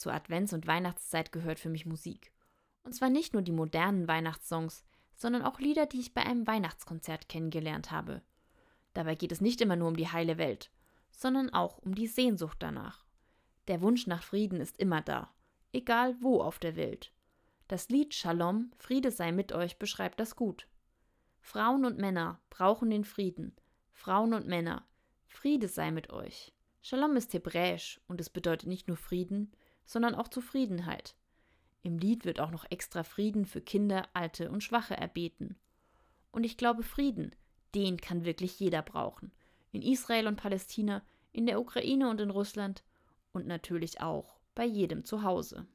Zur Advents- und Weihnachtszeit gehört für mich Musik. Und zwar nicht nur die modernen Weihnachtssongs, sondern auch Lieder, die ich bei einem Weihnachtskonzert kennengelernt habe. Dabei geht es nicht immer nur um die heile Welt, sondern auch um die Sehnsucht danach. Der Wunsch nach Frieden ist immer da, egal wo auf der Welt. Das Lied Shalom, Friede sei mit euch, beschreibt das gut. Frauen und Männer brauchen den Frieden. Frauen und Männer, Friede sei mit euch. Shalom ist hebräisch und es bedeutet nicht nur Frieden, sondern auch Zufriedenheit. Im Lied wird auch noch extra Frieden für Kinder, Alte und Schwache erbeten. Und ich glaube, Frieden, den kann wirklich jeder brauchen. In Israel und Palästina, in der Ukraine und in Russland und natürlich auch bei jedem zu Hause.